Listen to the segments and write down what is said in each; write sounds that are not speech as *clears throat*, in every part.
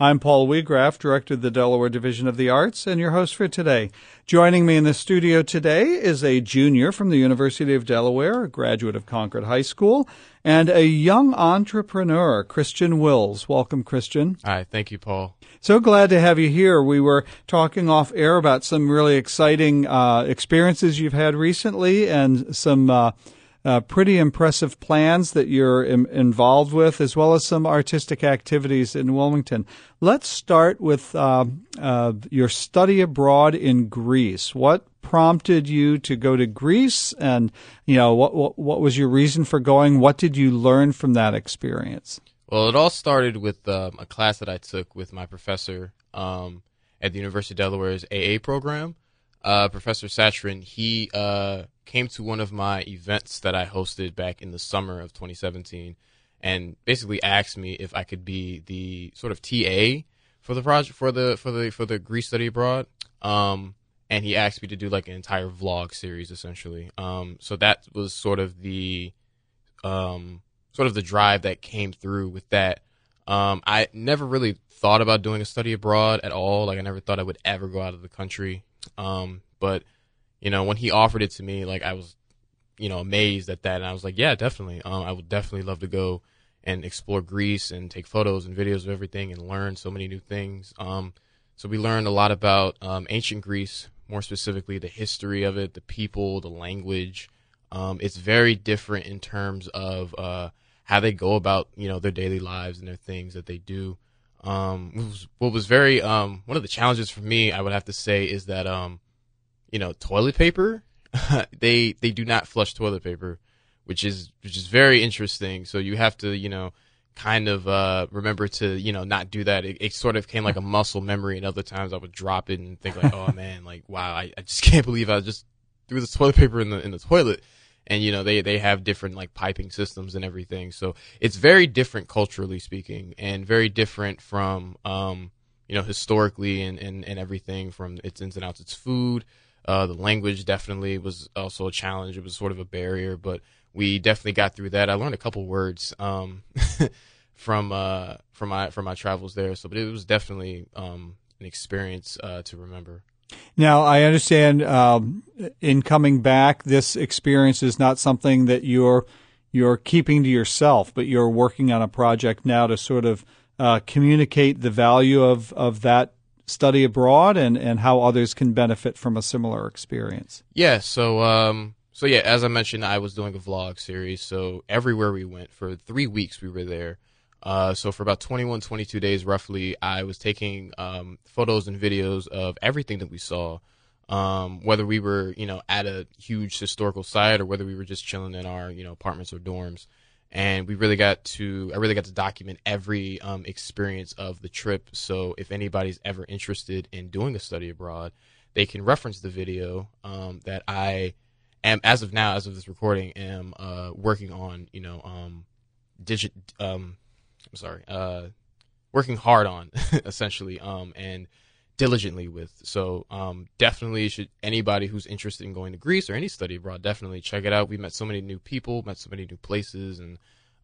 I'm Paul Weagraff, Director of the Delaware Division of the Arts, and your host for today. Joining me in the studio today is a junior from the University of Delaware, a graduate of Concord High School, and a young entrepreneur, Christian Wills. Welcome, Christian. Hi, thank you, Paul. So glad to have you here. We were talking off air about some really exciting uh, experiences you've had recently and some. Uh, uh, pretty impressive plans that you're Im- involved with, as well as some artistic activities in Wilmington. Let's start with uh, uh, your study abroad in Greece. What prompted you to go to Greece, and you know what, what what was your reason for going? What did you learn from that experience? Well, it all started with um, a class that I took with my professor um, at the University of Delaware's AA program. Uh, professor Satrin, he uh, came to one of my events that I hosted back in the summer of 2017 and basically asked me if I could be the sort of TA for the project for the for the for the Greece study abroad. Um, and he asked me to do like an entire vlog series essentially. Um, so that was sort of the um, sort of the drive that came through with that. Um, I never really thought about doing a study abroad at all. Like I never thought I would ever go out of the country. Um, but you know, when he offered it to me, like I was, you know, amazed at that, and I was like, yeah, definitely. Um, I would definitely love to go and explore Greece and take photos and videos of everything and learn so many new things. Um, so we learned a lot about um, ancient Greece, more specifically the history of it, the people, the language. Um, it's very different in terms of uh, how they go about, you know, their daily lives and their things that they do. Um, what was, what was very um, one of the challenges for me, I would have to say, is that um, you know, toilet paper. *laughs* they they do not flush toilet paper, which is which is very interesting. So you have to you know kind of uh, remember to you know not do that. It, it, sort of came like a muscle memory, and other times I would drop it and think like, *laughs* oh man, like wow, I, I just *laughs* can't believe I just threw the toilet paper in the in the toilet. And you know they they have different like piping systems and everything, so it's very different culturally speaking, and very different from um, you know historically and, and and everything from its ins and outs. Its food, uh, the language definitely was also a challenge. It was sort of a barrier, but we definitely got through that. I learned a couple words um, *laughs* from uh, from my from my travels there. So, but it was definitely um, an experience uh, to remember. Now, I understand um, in coming back, this experience is not something that you're you're keeping to yourself, but you're working on a project now to sort of uh, communicate the value of of that study abroad and, and how others can benefit from a similar experience. Yeah, so um, so yeah, as I mentioned, I was doing a vlog series. So everywhere we went for three weeks, we were there. Uh, so for about 21, 22 days roughly, I was taking um, photos and videos of everything that we saw. Um, whether we were, you know, at a huge historical site or whether we were just chilling in our, you know, apartments or dorms and we really got to I really got to document every um, experience of the trip. So if anybody's ever interested in doing a study abroad, they can reference the video um, that I am as of now, as of this recording, am uh, working on. You know, um, digit. I'm sorry, uh, working hard on *laughs* essentially, um, and diligently with. So um, definitely should anybody who's interested in going to Greece or any study abroad definitely check it out. We met so many new people, met so many new places, and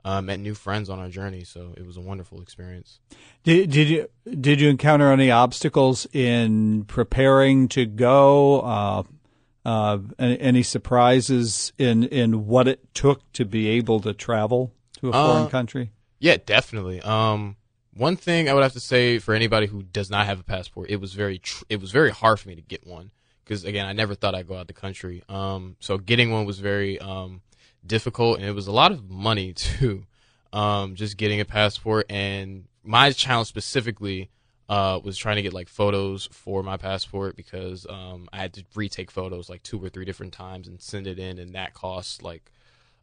uh, met new friends on our journey. So it was a wonderful experience. Did, did you did you encounter any obstacles in preparing to go? Uh, uh, any surprises in in what it took to be able to travel to a foreign uh, country? Yeah, definitely. Um, one thing I would have to say for anybody who does not have a passport, it was very tr- it was very hard for me to get one because again, I never thought I'd go out the country. Um, so getting one was very um, difficult, and it was a lot of money *laughs* too. Um, just getting a passport, and my challenge specifically uh, was trying to get like photos for my passport because um, I had to retake photos like two or three different times and send it in, and that cost like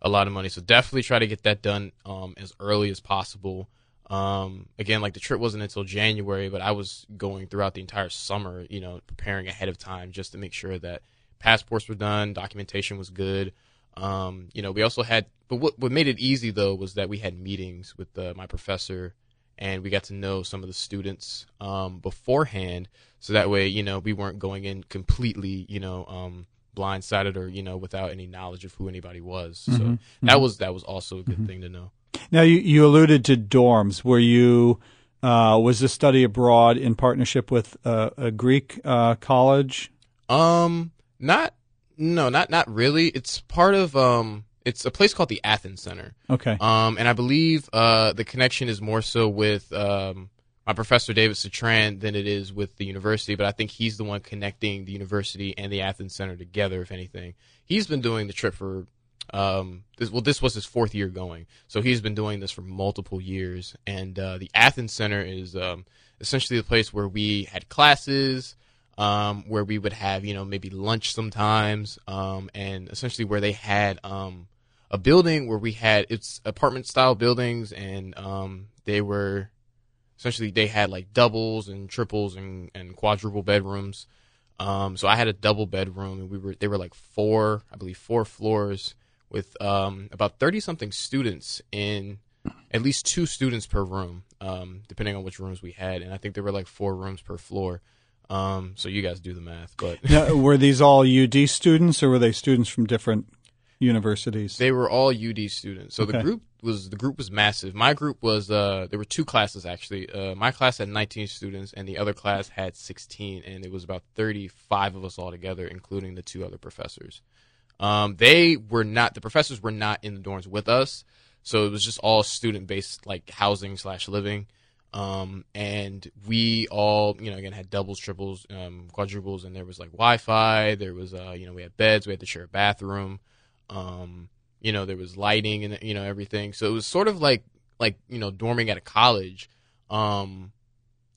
a lot of money. So definitely try to get that done um, as early as possible. Um, again, like the trip wasn't until January, but I was going throughout the entire summer, you know, preparing ahead of time just to make sure that passports were done, documentation was good. Um, you know, we also had, but what, what made it easy though was that we had meetings with uh, my professor and we got to know some of the students um, beforehand. So that way, you know, we weren't going in completely, you know, um, blindsided or, you know, without any knowledge of who anybody was. So mm-hmm. that was, that was also a good mm-hmm. thing to know. Now, you, you alluded to dorms. Were you Uh, was this study abroad in partnership with uh, a Greek uh, college? Um, not no, not not really. It's part of um, it's a place called the Athens Center. Okay. Um, and I believe uh, the connection is more so with um, my professor David Citran than it is with the university. But I think he's the one connecting the university and the Athens Center together. If anything, he's been doing the trip for um, this, well, this was his fourth year going, so he's been doing this for multiple years. And uh, the Athens Center is um, essentially the place where we had classes, um, where we would have you know maybe lunch sometimes, um, and essentially where they had um, a building where we had it's apartment style buildings, and um, they were essentially they had like doubles and triples and, and quadruple bedrooms. Um, so I had a double bedroom, and we were they were like four, I believe, four floors with um, about 30 something students in at least two students per room, um, depending on which rooms we had. And I think there were like four rooms per floor. Um, so you guys do the math, but now, were these all UD students or were they students from different universities? They were all UD students. So okay. the group was the group was massive. My group was uh, there were two classes actually. Uh, my class had 19 students, and the other class had 16, and it was about 35 of us all together, including the two other professors. Um, they were not the professors were not in the dorms with us, so it was just all student based like housing slash living. Um, and we all, you know, again had doubles, triples, um, quadruples, and there was like Wi-Fi. There was, uh, you know, we had beds. We had to share a bathroom. Um, you know, there was lighting and you know everything. So it was sort of like like you know dorming at a college. Um,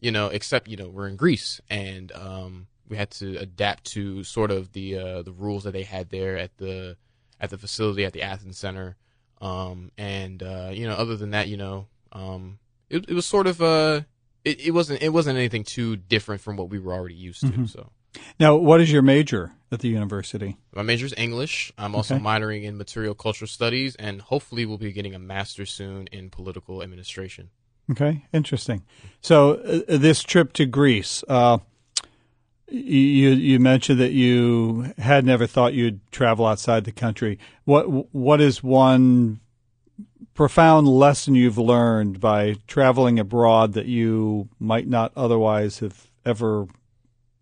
you know, except you know we're in Greece and um, we had to adapt to sort of the uh, the rules that they had there at the at the facility at the Athens Center. Um, and uh, you know, other than that, you know, um, it, it was sort of uh, it, it wasn't it wasn't anything too different from what we were already used to. Mhm. So Now, what is your major at the university? my major is English. I'm also Okay. minoring in material cultural studies, and hopefully, we'll be getting a master soon in political administration. Okay, interesting. So uh, this trip to Greece, uh, you you mentioned that you had never thought you'd travel outside the country. What what is one profound lesson you've learned by traveling abroad that you might not otherwise have ever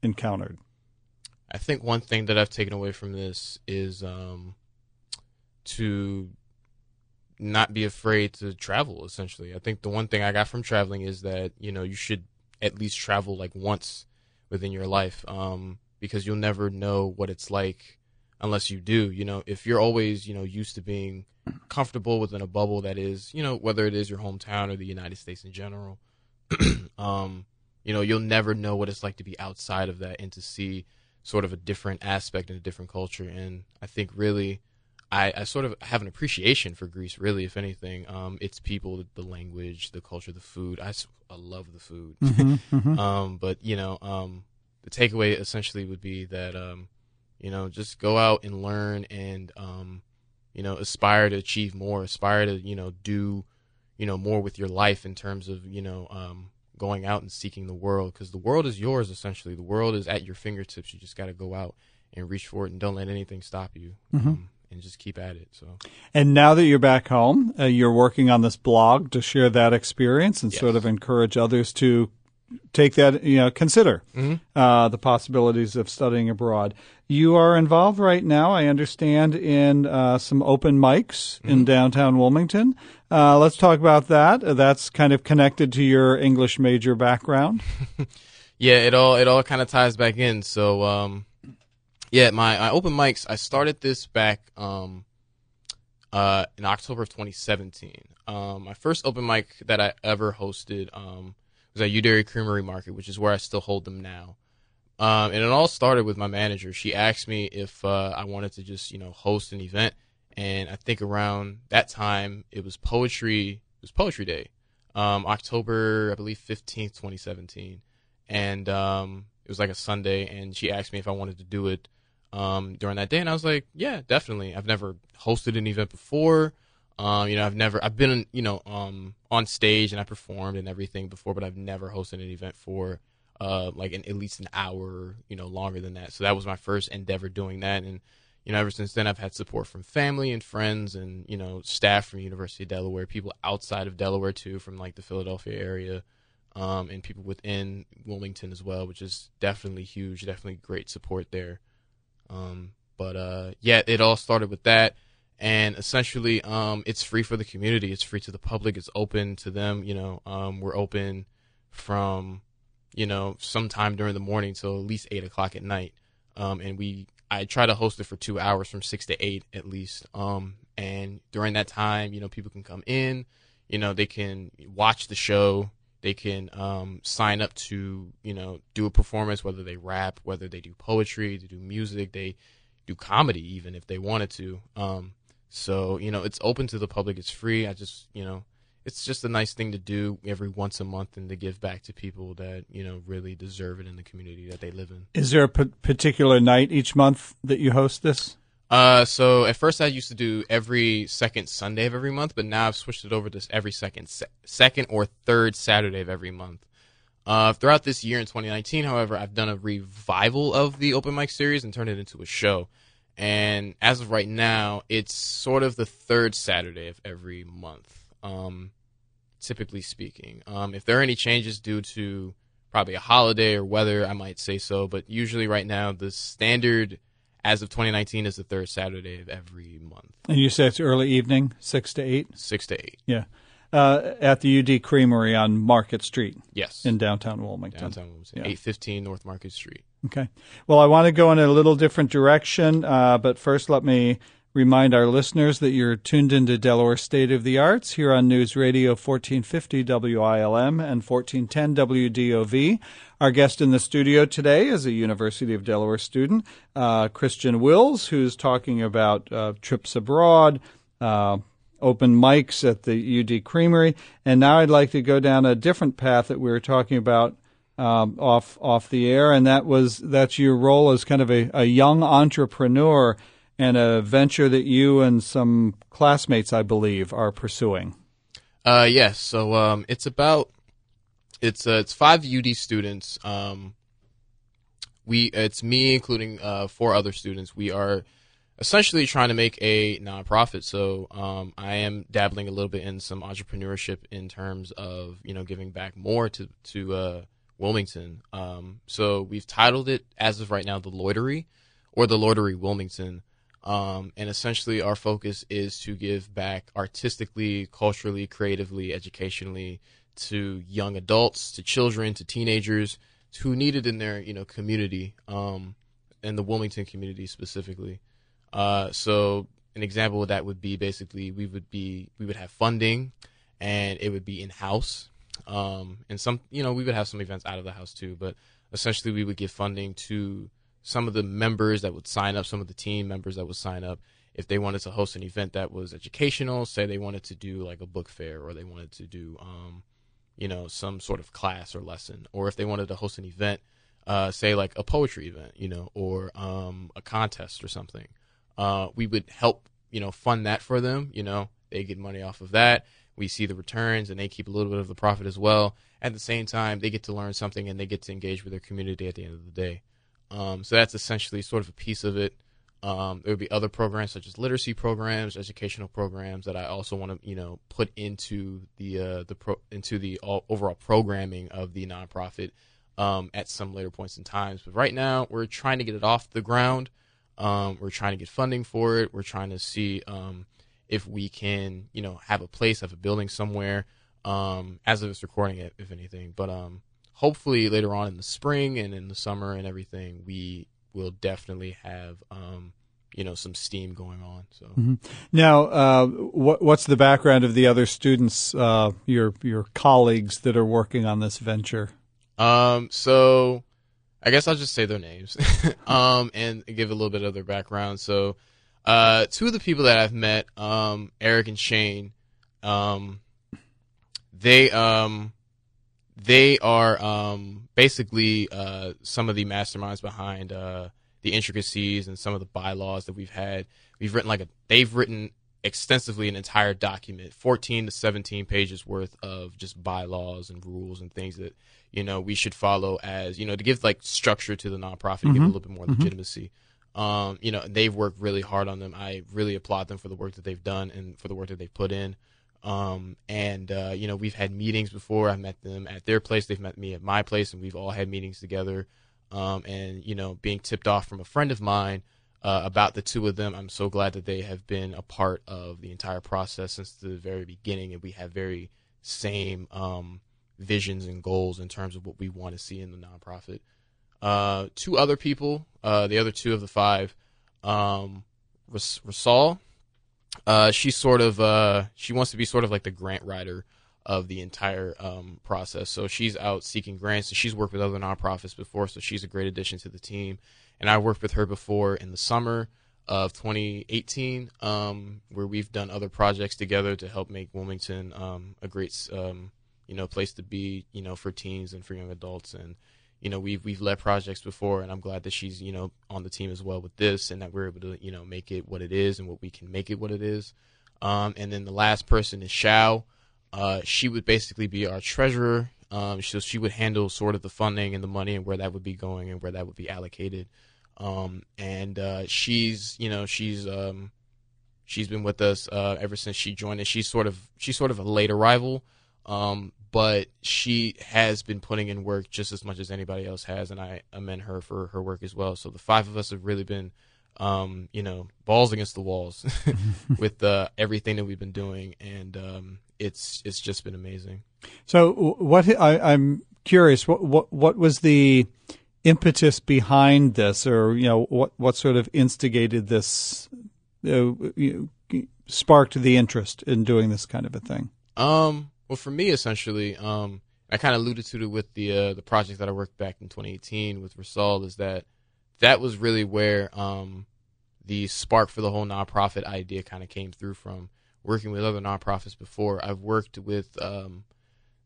encountered? I think one thing that I've taken away from this is um, to not be afraid to travel. Essentially, I think the one thing I got from traveling is that you know you should at least travel like once within your life, um, because you'll never know what it's like unless you do. You know, if you're always you know used to being comfortable within a bubble that is you know whether it is your hometown or the United States in general, *clears throat* um, you know you'll never know what it's like to be outside of that and to see sort of a different aspect and a different culture. And I think really, I, I sort of have an appreciation for Greece. Really, if anything, um, its people, the, language, the culture, the food. I, I love the food. Mhm. *laughs* um, but you know, um, the takeaway essentially would be that um, you know just go out and learn and um, you know aspire to achieve more, aspire to you know do you know more with your life in terms of you know um, going out and seeking the world because the world is yours essentially. The world is at your fingertips. You just got to go out and reach for it and don't let anything stop you. Mhm. Um, and just keep at it. So And now that you're back home, uh, you're working on this blog to share that experience and Yes. sort of encourage others to take that, you know, consider Mhm. uh, the possibilities of studying abroad. You are involved right now, I understand, in uh, some open mics in downtown Wilmington. Uh, let's talk about that. That's kind of connected to your English major background. *laughs* yeah, it all it all kind of ties back in. So um, yeah, my, my open mics. I started this back um, uh, in October of 2017. Um, my first open mic that I ever hosted um, was at UDairy Creamery Market, which is where I still hold them now. Um, and it all started with my manager. She asked me if uh, I wanted to just you know host an event, and I think around that time it was poetry. It was poetry day, um, October I believe fifteenth, twenty seventeen, and um, it was like a Sunday. And she asked me if I wanted to do it um, during that day, and I was like, yeah, definitely. I've never hosted an event before. Um, you know, I've never I've been you know um, on stage and I performed and everything before, but I've never hosted an event for uh, like an, at least an hour, you know, longer than that. So that was my first endeavor doing that, and you know, ever since then, I've had support from family and friends, and you know, staff from University of Delaware, people outside of Delaware too, from like the Philadelphia area. um, and people within Wilmington as well, which is definitely huge. Definitely great support there. Um, but uh, yeah, it all started with that, and essentially, um, it's free for the community. It's free to the public. It's open to them. You know, um, we're open from you know sometime during the morning till at least eight o'clock at night, um, and we I try to host it for two hours from six to eight at least. Um, and during that time, you know, people can come in, you know, they can watch the show, they can um, sign up to, you know, do a performance, whether they rap, whether they do poetry, they do music, they do comedy, even if they wanted to. So, you know, it's open to the public. It's free. I just, you know, it's just a nice thing to do every once a month and to give back to people that you know really deserve it in the community that they live in. Is there a p- particular night each month that you host this? Uh, so at first I used to do every second Sunday of every month, but now I've switched it over to every second se- second or third Saturday of every month. Uh, throughout this year in 2019, however, I've done a revival of the open mic series and turned it into a show. And as of right now, it's sort of the third Saturday of every month um, typically speaking. Um, if there are any changes due to probably a holiday or weather, I might say so. But usually, right now, the standard as of 2019 is the third Saturday of every month. And you say it's early evening, six to eight. Six to eight. Yeah. Uh, at the UD Creamery on Market Street. Yes. In downtown Wilmington. Downtown Wilmington. Yeah. 815 North Market Street. Okay. Well, I want to go in a little different direction, uh, but first let me remind our listeners that you're tuned into Delaware State of the Arts here on News Radio 1450 WILM and 1410 WDOV. Our guest in the studio today is a University of Delaware student, uh, Christian Wills, who's talking about uh, trips abroad, uh, open mics at the UD Creamery. And now I'd like to go down a different path that we were talking about um, off off the air, and that was that's your role as kind of a, a young entrepreneur and a venture that you and some classmates, I believe, are pursuing. Uh, yes. So um, it's about it's uh, it's five UD students. Um, we it's me, including uh, four other students. We are essentially trying to make a nonprofit. So um, I am dabbling a little bit in some entrepreneurship in terms of you know giving back more to to uh, Wilmington. Um, so we've titled it as of right now the Loitery or the Loitery Wilmington. Um, and essentially, our focus is to give back artistically, culturally, creatively, educationally to young adults, to children, to teenagers who need it in their you know community, um, in the Wilmington community specifically. Uh, so an example of that would be basically we would be we would have funding, and it would be in house, um, and some you know we would have some events out of the house too, but essentially we would give funding to some of the members that would sign up, some of the team members that would sign up, if they wanted to host an event that was educational, say they wanted to do like a book fair or they wanted to do, um, you know, some sort of class or lesson, or if they wanted to host an event, uh, say like a poetry event, you know, or um, a contest or something, uh, we would help, you know, fund that for them. You know, they get money off of that. We see the returns and they keep a little bit of the profit as well. At the same time, they get to learn something and they get to engage with their community at the end of the day. Um, so that's essentially sort of a piece of it. Um, there would be other programs such as literacy programs, educational programs that I also want to, you know, put into the uh, the pro- into the all, overall programming of the nonprofit um, at some later points in times. But right now, we're trying to get it off the ground. Um, we're trying to get funding for it. We're trying to see um, if we can, you know, have a place, have a building somewhere. Um, as of this recording, if anything, but um, hopefully later on in the spring and in the summer and everything, we will definitely have um, you know some steam going on. So mm-hmm. now, uh, what, what's the background of the other students, uh, your your colleagues that are working on this venture? Um, so I guess I'll just say their names *laughs* um, and give a little bit of their background. So uh, two of the people that I've met, um, Eric and Shane, um, they um, they are um, basically uh, some of the masterminds behind uh, the intricacies and some of the bylaws that we've had. We've written like a they've written extensively an entire document, 14 to 17 pages worth of just bylaws and rules and things that you know we should follow as you know to give like structure to the nonprofit, mm-hmm. give a little bit more mm-hmm. Um, you know, they've worked really hard on them. I really applaud them for the work that they've done and for the work that they've put in. Um, and uh, you know, we've had meetings before. I've met them at their place. They've met me at my place, and we've all had meetings together. Um, and you know, being tipped off from a friend of mine uh, about the two of them, I'm so glad that they have been a part of the entire process since the very beginning, and we have very same um, visions and goals in terms of what we want to see in the nonprofit. Uh, two other people, uh, the other two of the five, um, Rasal, uh, she's sort of uh, she wants to be sort of like the grant writer of the entire um, process. So she's out seeking grants, and she's worked with other nonprofits before, so she's a great addition to the team. And I worked with her before in the summer of 2018, um, where we've done other projects together to help make Wilmington um, a great, um, you know, place to be, you know, for teens and for young adults. And you know, we've we've led projects before, and I'm glad that she's you know on the team as well with this, and that we're able to you know make it what it is and what we can make it what it is. Um, and then the last person is Shao. Uh, she would basically be our treasurer. Um, so she would handle sort of the funding and the money and where that would be going and where that would be allocated. Um, and uh, she's you know she's um, she's been with us uh, ever since she joined us. She's sort of she's sort of a late arrival, um, but she has been putting in work just as much as anybody else has, and I commend her for her work as well. So the five of us have really been, um, you know, balls against the walls *laughs* *laughs* with uh, everything that we've been doing, and um, it's it's just been amazing. So what I, I'm curious, what what what was the impetus behind this, or you know, what what sort of instigated this, uh, you know, sparked the interest in doing this kind of a thing? Um, well, for me, essentially, um, I kind of alluded to it with the uh, the project that I worked back in 2018 with Rasal, is that that was really where um, the spark for the whole nonprofit idea kind of came through from working with other nonprofits before. I've worked with um,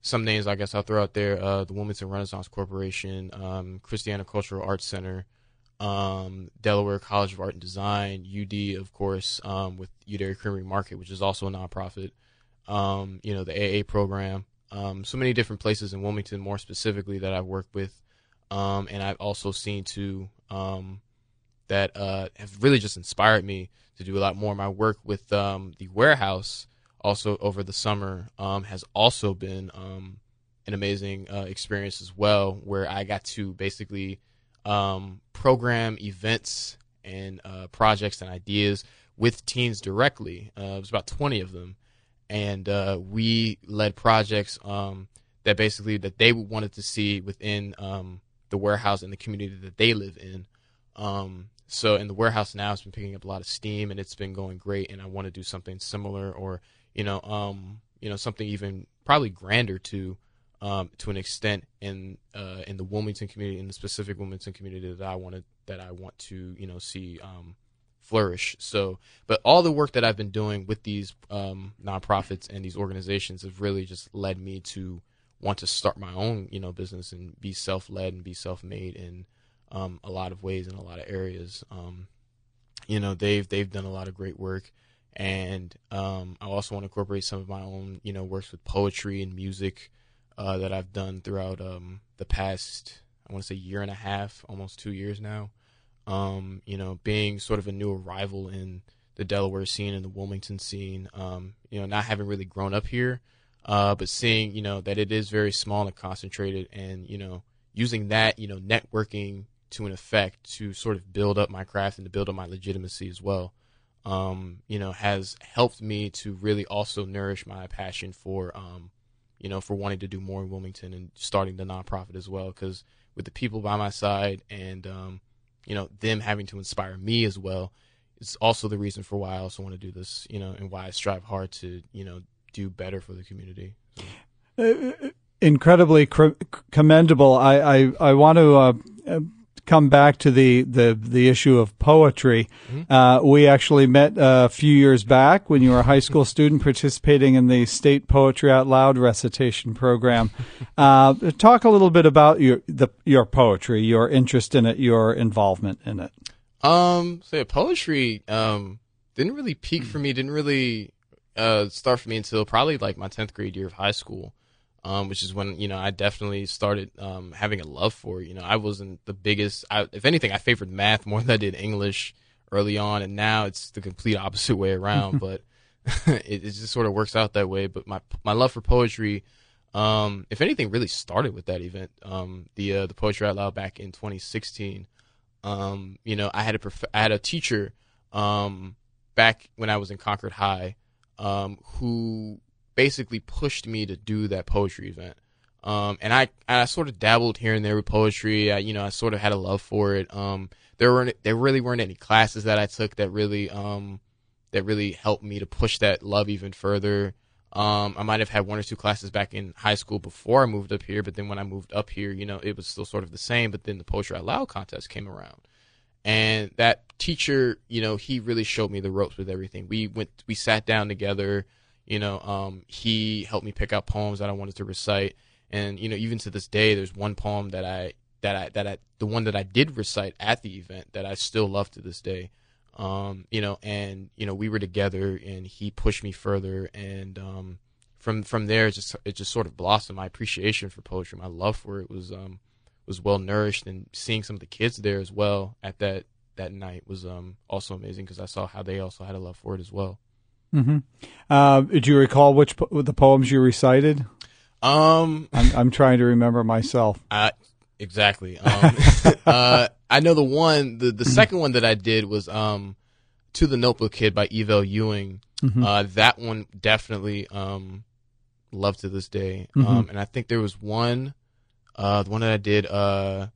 some names I guess I'll throw out there: uh, the Wilmington Renaissance Corporation, um, Christina Cultural Arts Center, um, Delaware College of Art and Design, UD, of course, um, with UDairy Creamery Market, which is also a nonprofit. Um, you know, the AA program. Um, so many different places in Wilmington, more specifically, that I've worked with, um, and I've also seen too that uh, have really just inspired me to do a lot more. My work with the warehouse also over the summer um, has also been um, an amazing uh, experience as well, where I got to basically um, program events and uh, projects and ideas with teens directly. Uh, it was about 20 of them, and uh, we led projects um, that basically that they wanted to see within um, the warehouse and the community that they live in. Um, so in the warehouse now, it's been picking up a lot of steam, and it's been going great. And I want to do something similar or you know, um, you know, something even probably grander to, um, to an extent in uh, in the Wilmington community, in the specific Wilmington community that I wanted that I want to, you know, see um, flourish. So, but all the work that I've been doing with these um, nonprofits and these organizations have really just led me to want to start my own, you know, business and be self-led and be self-made in um, a lot of ways in a lot of areas. Um, you know, they've they've done a lot of great work and um, I also want to incorporate some of my own, you know, works with poetry and music uh, that I've done throughout um, the past, I want to say, year and a half, almost two years now. Um, you know, being sort of a new arrival in the Delaware scene and the Wilmington scene, um, you know, not having really grown up here, uh, but seeing, you know, that it is very small and concentrated, and you know, using that, you know, networking to an effect to sort of build up my craft and to build up my legitimacy as well um, you know, has helped me to really also nourish my passion for, um, you know, for wanting to do more in Wilmington and starting the nonprofit as well. Because with the people by my side and, um, you know, them having to inspire me as well, it's also the reason for why I also want to do this, you know, and why I strive hard to, you know, do better for the community. So. Uh, incredibly cr- commendable. I, I, I want to uh, come back to the, the, the issue of poetry. Mm-hmm. Uh, we actually met a few years back when you were a high school *laughs* student participating in the state poetry out loud recitation program. *laughs* Uh, talk a little bit about your the, your poetry, your interest in it, your involvement in it. Um, so yeah, poetry um didn't really peak for me. Didn't really uh start for me until probably like my tenth grade year of high school um, which is when you know I definitely started um, having a love for it. You know, I wasn't the biggest. I, if anything, I favored math more than I did English early on, and now it's the complete opposite way around. *laughs* but *laughs* it, it, just sort of works out that way. But my my love for poetry, um, if anything, really started with that event, um, the uh, the poetry out loud back in 2016. Um, you know, I had a prof- I had a teacher um, back when I was in Concord High um, who basically pushed me to do that poetry event. Um, and I, I sort of dabbled here and there with poetry. I, you know, I sort of had a love for it. Um, there weren't, there really weren't any classes that I took that really, um, that really helped me to push that love even further. Um, I might have had one or two classes back in high school before I moved up here, but then when I moved up here, you know, it was still sort of the same. But then the Poetry Out Loud contest came around, and that teacher, you know, he really showed me the ropes with everything. We went, we sat down together. You know, um, he helped me pick out poems that I wanted to recite, and you know, even to this day, there's one poem that I that I that I the one that I did recite at the event that I still love to this day. Um, you know, and you know, we were together, and he pushed me further, and um, from from there, it just it just sort of blossomed. My appreciation for poetry, my love for it was um was well nourished, and seeing some of the kids there as well at that that night was um also amazing because I saw how they also had a love for it as well. Mm-hmm. Uh, do you recall which po- the poems you recited? Um, I'm, I'm trying to remember myself. *laughs* I, exactly. Um, *laughs* uh, I know the one, the, the second one that I did was um, "To the Notebook Kid" by Eve L. Ewing. Mm-hmm. Uh, that one definitely um, love to this day. Mhm. Um, and I think there was one, uh, the one that I did, uh,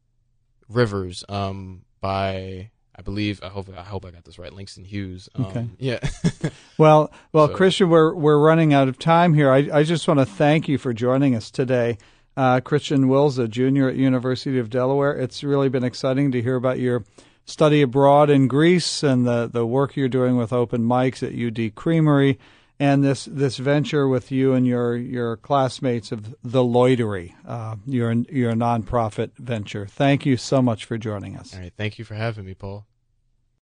"Rivers" um, by I believe I hope I hope I got this right. Langston Hughes. Um, Okay. Yeah. *laughs* Well, well, So- Christian, we're we're running out of time here. I, I just want to thank you for joining us today. Uh, Christian Wills, a junior at University of Delaware. It's really been exciting to hear about your study abroad in Greece and the, the work you're doing with open mics at UD Creamery and this, this venture with you and your, your classmates of the Loitery, uh, your, your nonprofit venture. Thank you so much for joining us. All right. Thank you for having me, Paul.